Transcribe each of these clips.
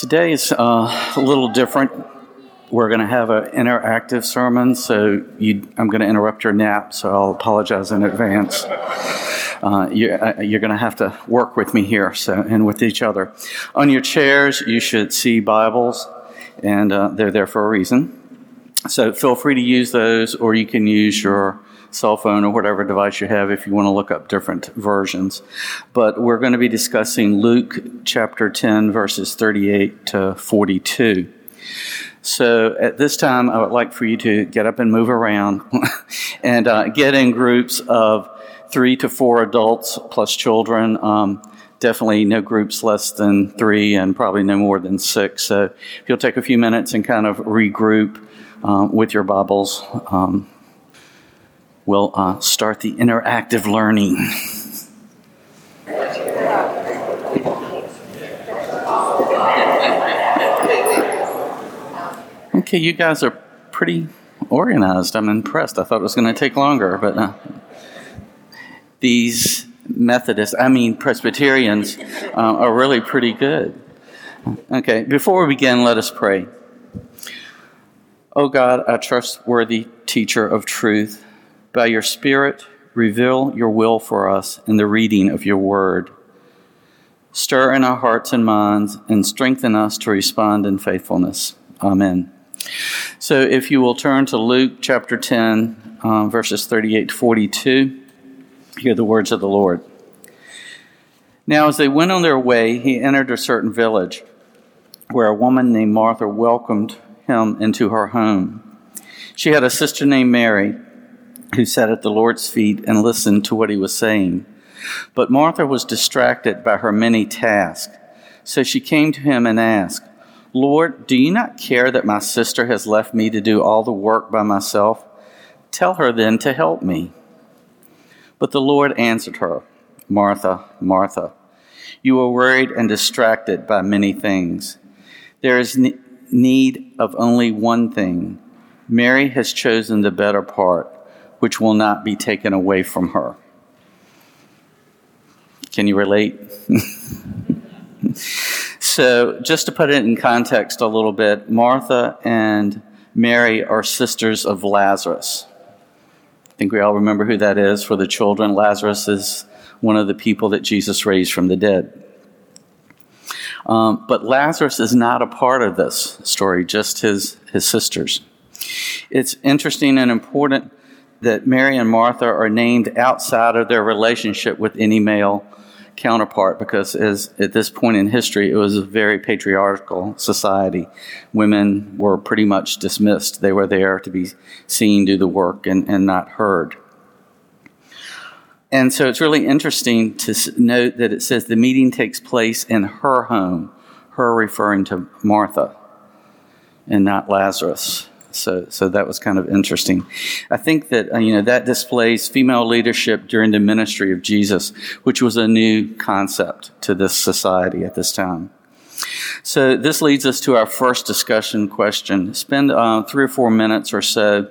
Today is uh, a little different. We're going to have an interactive sermon, so you, I'm going to interrupt your nap, so I'll apologize in advance. Uh, you, uh, going to have to work with me here so, and with each other. On your chairs, you should see Bibles, and uh, they're there for a reason. So feel free to use those, or you can use your cell phone or whatever device you have if you want to look up different versions. But we're going to be discussing Luke chapter 10, verses 38 to 42. So at this time, I would like for you to get up and move around and uh, get in groups of three to four adults plus children. Um, definitely no groups less than three and probably no more than six. So if you'll take a few minutes and kind of regroup um, with your Bibles, um, we'll uh, start the interactive learning. Okay, you guys are pretty organized. I'm impressed. I thought it was going to take longer, but uh, these Methodists, I mean Presbyterians, uh, are really pretty good. Okay, before we begin, let us pray. O oh God, a trustworthy teacher of truth, by your Spirit, reveal your will for us in the reading of your word. Stir in our hearts and minds and strengthen us to respond in faithfulness. Amen. So, if you will turn to Luke chapter 10, uh, verses 38 to 42, hear the words of the Lord. Now, as they went on their way, he entered a certain village where a woman named Martha welcomed him into her home. She had a sister named Mary who sat at the Lord's feet and listened to what he was saying. But Martha was distracted by her many tasks. So she came to him and asked, Lord, do you not care that my sister has left me to do all the work by myself? Tell her then to help me. But the Lord answered her, Martha, Martha, you are worried and distracted by many things. There is need of only one thing. Mary has chosen the better part, which will not be taken away from her. Can you relate? So, just to put it in context a little bit, Martha and Mary are sisters of Lazarus. I think we all remember who that is for the children. Lazarus is one of the people that Jesus raised from the dead. Um, but Lazarus is not a part of this story, just his, his sisters. It's interesting and important that Mary and Martha are named outside of their relationship with any male counterpart because as at this point in history it was a very patriarchal society. Women were pretty much dismissed. They were there to be seen do the work and, and not heard. And so it's really interesting to note that it says the meeting takes place in her home her referring to martha and not lazarus so, so that was kind of interesting. I think that uh, you know that displays female leadership during the ministry of Jesus, which was a new concept to this society at this time. So this leads us to our first discussion question. Spend uh, three or four minutes or so,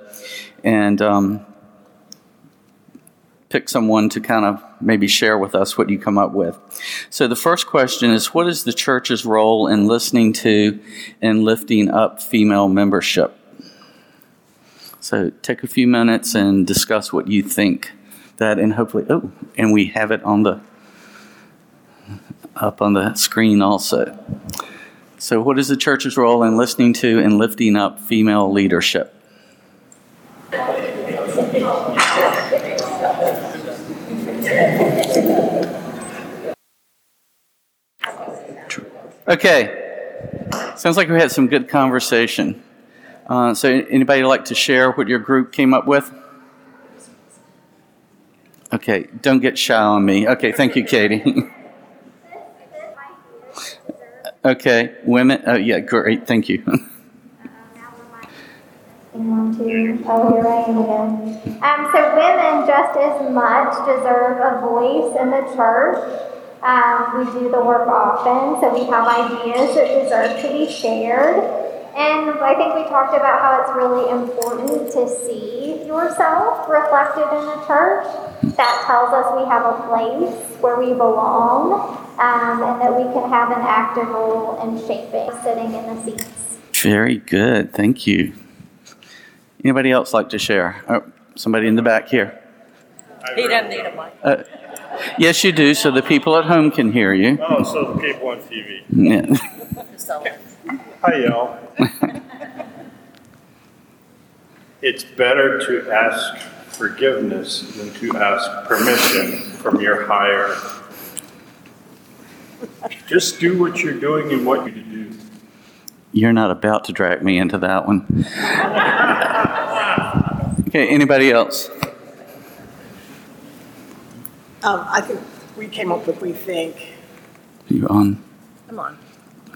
and um, pick someone to kind of maybe share with us what you come up with. So the first question is, what is the church's role in listening to and lifting up female membership? So take a few minutes and discuss what you think that, and hopefully, oh, and we have it on the up on the screen also. So, what is the church's role in listening to and lifting up female leadership? Okay. Sounds like we had some good conversation. Uh, so, anybody like to share what your group came up with? Okay, don't get shy on me. Okay, thank you, Katie. okay, women. Oh, yeah, great. Thank you. Um, so women just as much deserve a voice in the church. Um, we do the work often, so we have ideas that deserve to be shared. And I think we talked about how it's really important to see yourself reflected in the church. That tells us we have a place where we belong. um, and that we can have an active role in shaping, sitting in the seats. Very good. Thank you. Anybody else like to share? Oh, somebody in the back here. He doesn't need a mic. Uh, yes, you do, so the people at home can hear you. Oh, so the people on TV. Yeah. So, Hi, y'all. it's better to ask forgiveness than to ask permission from your higher. Just do what you're doing and what you do. You're not about to drag me into that one. Okay, anybody else? Um, I think we came up with, we think, Are You on? I'm on.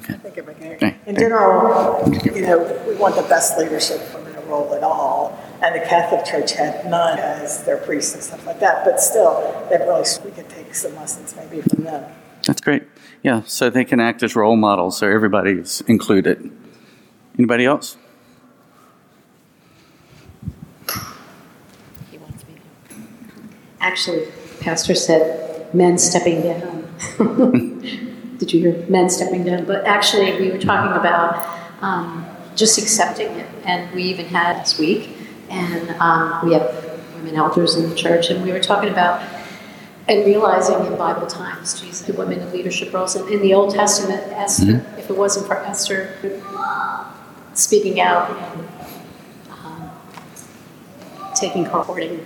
Okay. I think if can. Okay. In general, you know, we want the best leadership from the role at all. And the Catholic Church had none as their priests and stuff like that. But still, they really, we could take some lessons maybe from them. That's great. Yeah, so they can act as role models, so everybody's included. Anybody else? he wants me to. Actually, Pastor said men stepping down. Did you hear men stepping down? But actually, we were talking about um, just accepting it, and we even had this week, and um, we have women elders in the church, and we were talking about and realizing in Bible times, Jesus, the women in leadership roles, and in the Old Testament, Esther. If it wasn't for Esther speaking out and um, taking courting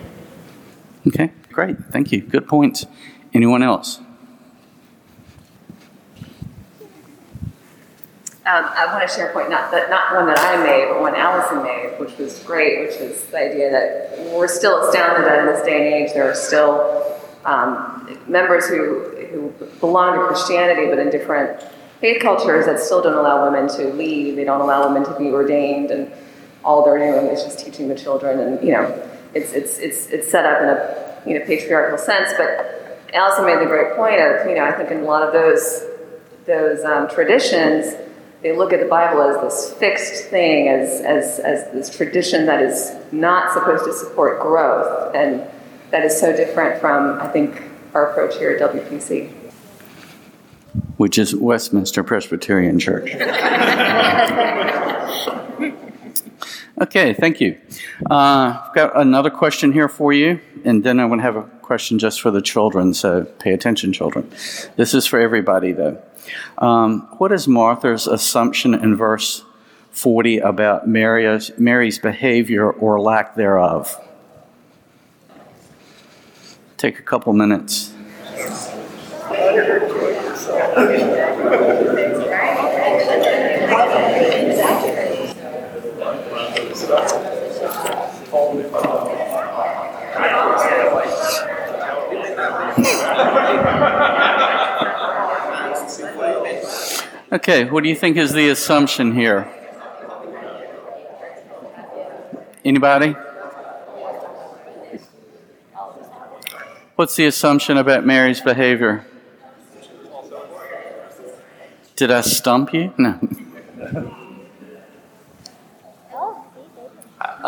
Okay, great. Thank you. Good point. Anyone else? Um, I want to share a point, not that not one that I made, but one Allison made, which was great, which is the idea that we're still astounded that in this day and age there are still um, members who who belong to Christianity, but in different faith cultures that still don't allow women to lead. They don't allow women to be ordained, and all they're doing is just teaching the children. And you know, it's it's it's it's set up in a you know patriarchal sense. But Allison made the great point of you know I think in a lot of those those um, traditions they look at the Bible as this fixed thing, as, as, as this tradition that is not supposed to support growth. And that is so different from, I think, our approach here at WPC. Which is Westminster Presbyterian Church. Okay, thank you. Uh, I've got another question here for you, and then I'm going to have a question just for the children, so pay attention, children. This is for everybody, though. Um, what is Martha's assumption in verse 40 about Mary's, Mary's behavior or lack thereof? Take a couple minutes. Okay, what do you think is the assumption here? Anybody? What's the assumption about Mary's behavior? Did I stump you? No.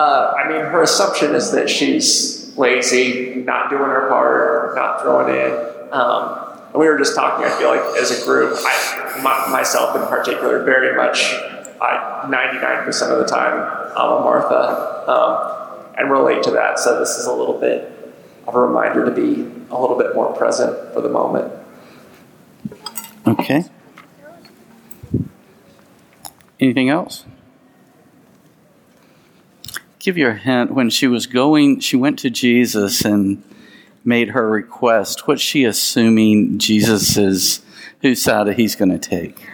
Uh, I mean, her assumption is that she's lazy, not doing her part, not throwing in. Um, and we were just talking. I feel like as a group, I, my, myself in particular, very much, I 99% of the time, I'm a Martha, um, and relate to that. So this is a little bit of a reminder to be a little bit more present for the moment. Okay. Anything else? Give you a hint. When she was going, she went to Jesus and made her request. What's she assuming Jesus is, whose side he's going to take?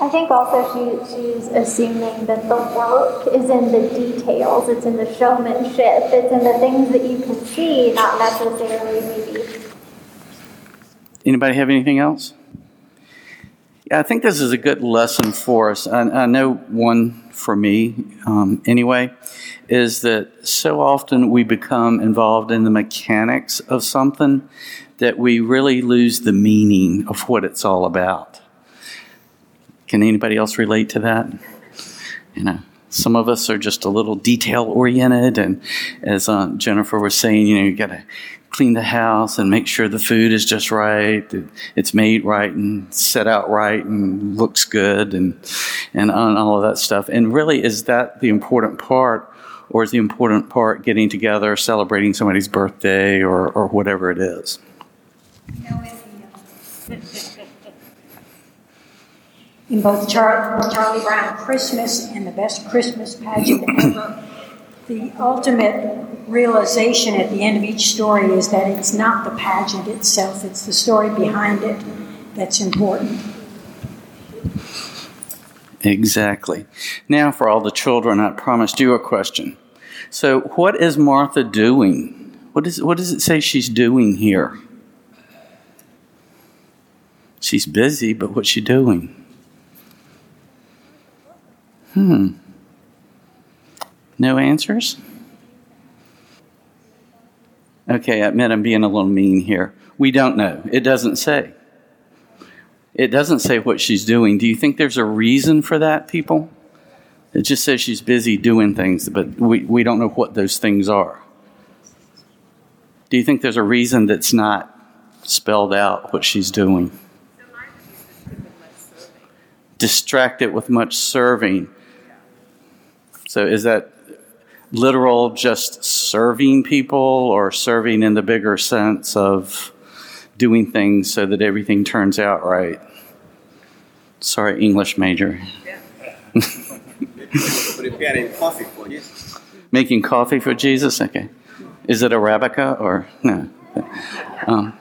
I think also she, she's assuming that the work is in the details, it's in the showmanship, it's in the things that you can see, not necessarily maybe. Anybody have anything else? Yeah, I think this is a good lesson for us. I, I know one for me, um, anyway, is that so often we become involved in the mechanics of something that we really lose the meaning of what it's all about. Can anybody else relate to that? You know, some of us are just a little detail oriented, and as uh, Jennifer was saying, you know, you got to clean the house and make sure the food is just right, it's made right and set out right and looks good and, and all of that stuff. And really, is that the important part? Or is the important part getting together, celebrating somebody's birthday, or, or whatever it is? in both Char- Charlie Brown Christmas and the best Christmas pageant ever. The ultimate realization at the end of each story is that it's not the pageant itself, it's the story behind it that's important. Exactly. Now, for all the children, I promised you a question. So, what is Martha doing? What, is, what does it say she's doing here? She's busy, but what's she doing? Hmm. No answers? Okay, I admit I'm being a little mean here. We don't know. It doesn't say. It doesn't say what she's doing. Do you think there's a reason for that, people? It just says she's busy doing things, but we, we don't know what those things are. Do you think there's a reason that's not spelled out what she's doing? Distracted with much serving. So is that literal just serving people or serving in the bigger sense of doing things so that everything turns out right? Sorry, English major. Preparing coffee for Jesus. Making coffee for Jesus? Okay. Is it Arabica or no? Um,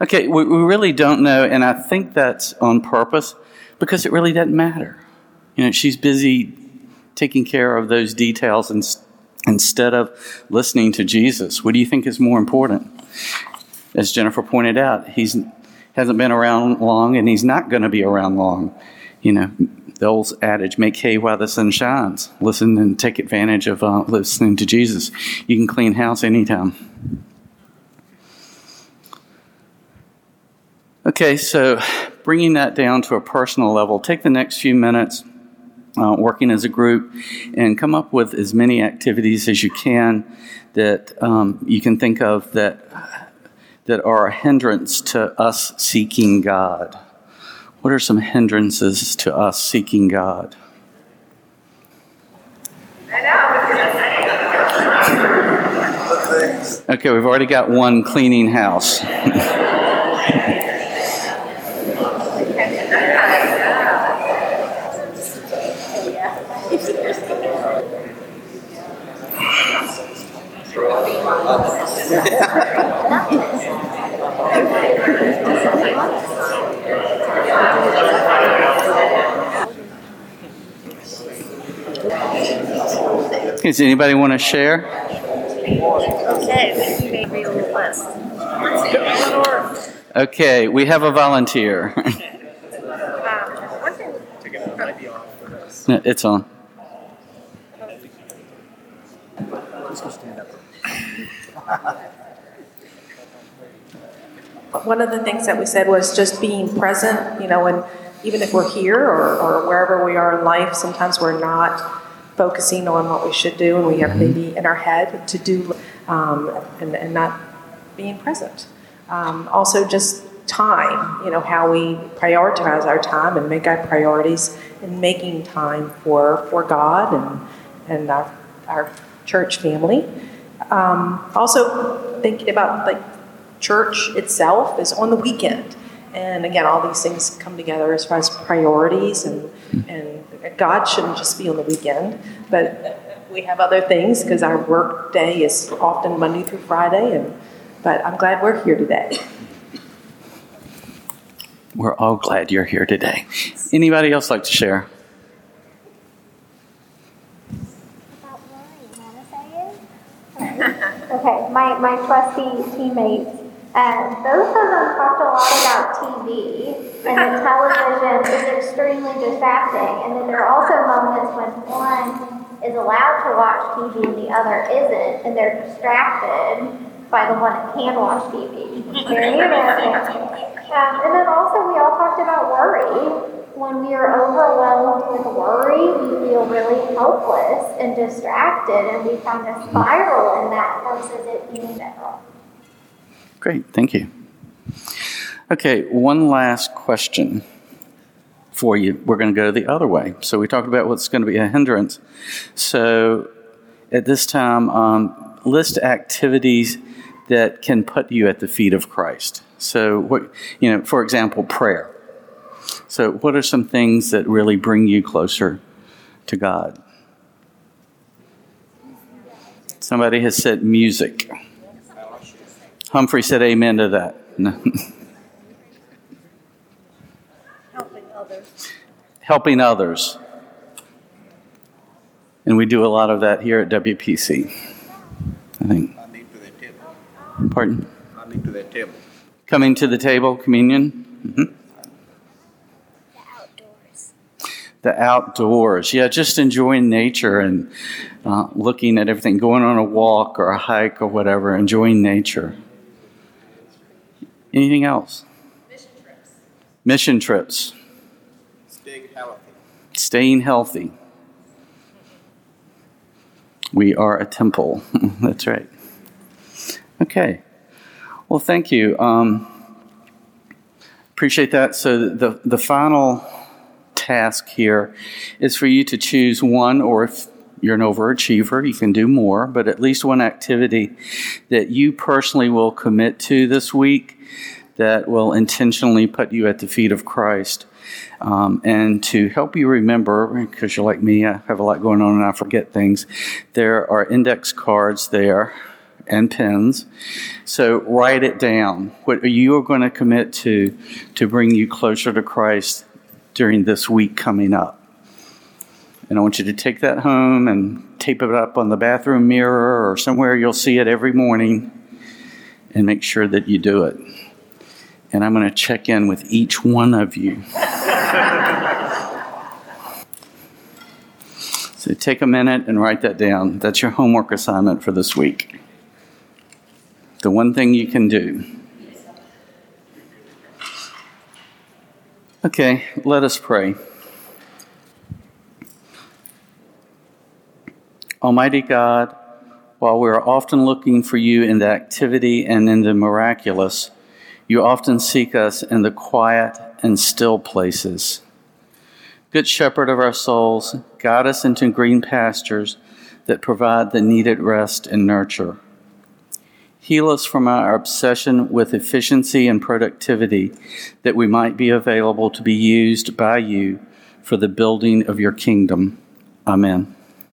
okay, we, we really don't know, and I think that's on purpose because it really doesn't matter. You know, she's busy taking care of those details and, instead of listening to Jesus. What do you think is more important? As Jennifer pointed out, he's hasn't been around long, and he's not going to be around long. You know, the old adage, make hay while the sun shines. Listen and take advantage of uh, listening to Jesus. You can clean house anytime. Okay, so bringing that down to a personal level, take the next few minutes uh, working as a group and come up with as many activities as you can that um, you can think of that that are a hindrance to us seeking God. What are some hindrances to us seeking God? Okay, we've already got one cleaning house. Does anybody want to share? Okay, maybe a little less. Okay, we have a volunteer. No, it's on. One of the things that we said was just being present, you know, and even if we're here or, or wherever we are in life, sometimes we're not focusing on what we should do and we have maybe in our head to do um, and, and not being present. Um, also, just time, you know, how we prioritize our time and make our priorities in making time for, for God and, and our, our church family. Um, also, thinking about like church itself is on the weekend. And again, all these things come together as far as priorities, and, and God shouldn't just be on the weekend, but we have other things because our work day is often Monday through Friday. And but I'm glad we're here today. We're all glad you're here today. Anybody else like to share? Okay, my, my trusty teammates, um, both of them talked a lot about TV, and the television is extremely distracting. And then there are also moments when one is allowed to watch TV and the other isn't, and they're distracted by the one that can watch TV. Very interesting. Um, and then also, we all talked about worry. When we are overwhelmed with worry, we feel really helpless and distracted, and we kind of spiral in that versus it being better. Great, thank you. Okay, one last question for you. We're going to go the other way. So we talked about what's going to be a hindrance. So at this time, um, list activities that can put you at the feet of Christ. So what you know, for example, prayer. So what are some things that really bring you closer to God? Somebody has said music. Humphrey said amen to that. Helping others. Helping others. And we do a lot of that here at WPC. I think. Coming to the table. Pardon? Coming to the table. Coming to the table, communion. hmm The outdoors. Yeah, just enjoying nature and uh, looking at everything, going on a walk or a hike or whatever, enjoying nature. Anything else? Mission trips. Mission trips. Staying healthy. Staying healthy. We are a temple. That's right. Okay. Well, thank you. Um, appreciate that. So the the final task here is for you to choose one, or if you're an overachiever, you can do more, but at least one activity that you personally will commit to this week that will intentionally put you at the feet of Christ. Um, and to help you remember, because you're like me, I have a lot going on and I forget things, there are index cards there and pens. So write it down. What you are going to commit to to bring you closer to Christ during this week coming up. And I want you to take that home and tape it up on the bathroom mirror or somewhere you'll see it every morning and make sure that you do it. And I'm going to check in with each one of you. so take a minute and write that down. That's your homework assignment for this week. The one thing you can do. Okay, let us pray. Almighty God, while we are often looking for you in the activity and in the miraculous, you often seek us in the quiet and still places. Good shepherd of our souls, guide us into green pastures that provide the needed rest and nurture. Heal us from our obsession with efficiency and productivity, that we might be available to be used by you for the building of your kingdom. Amen.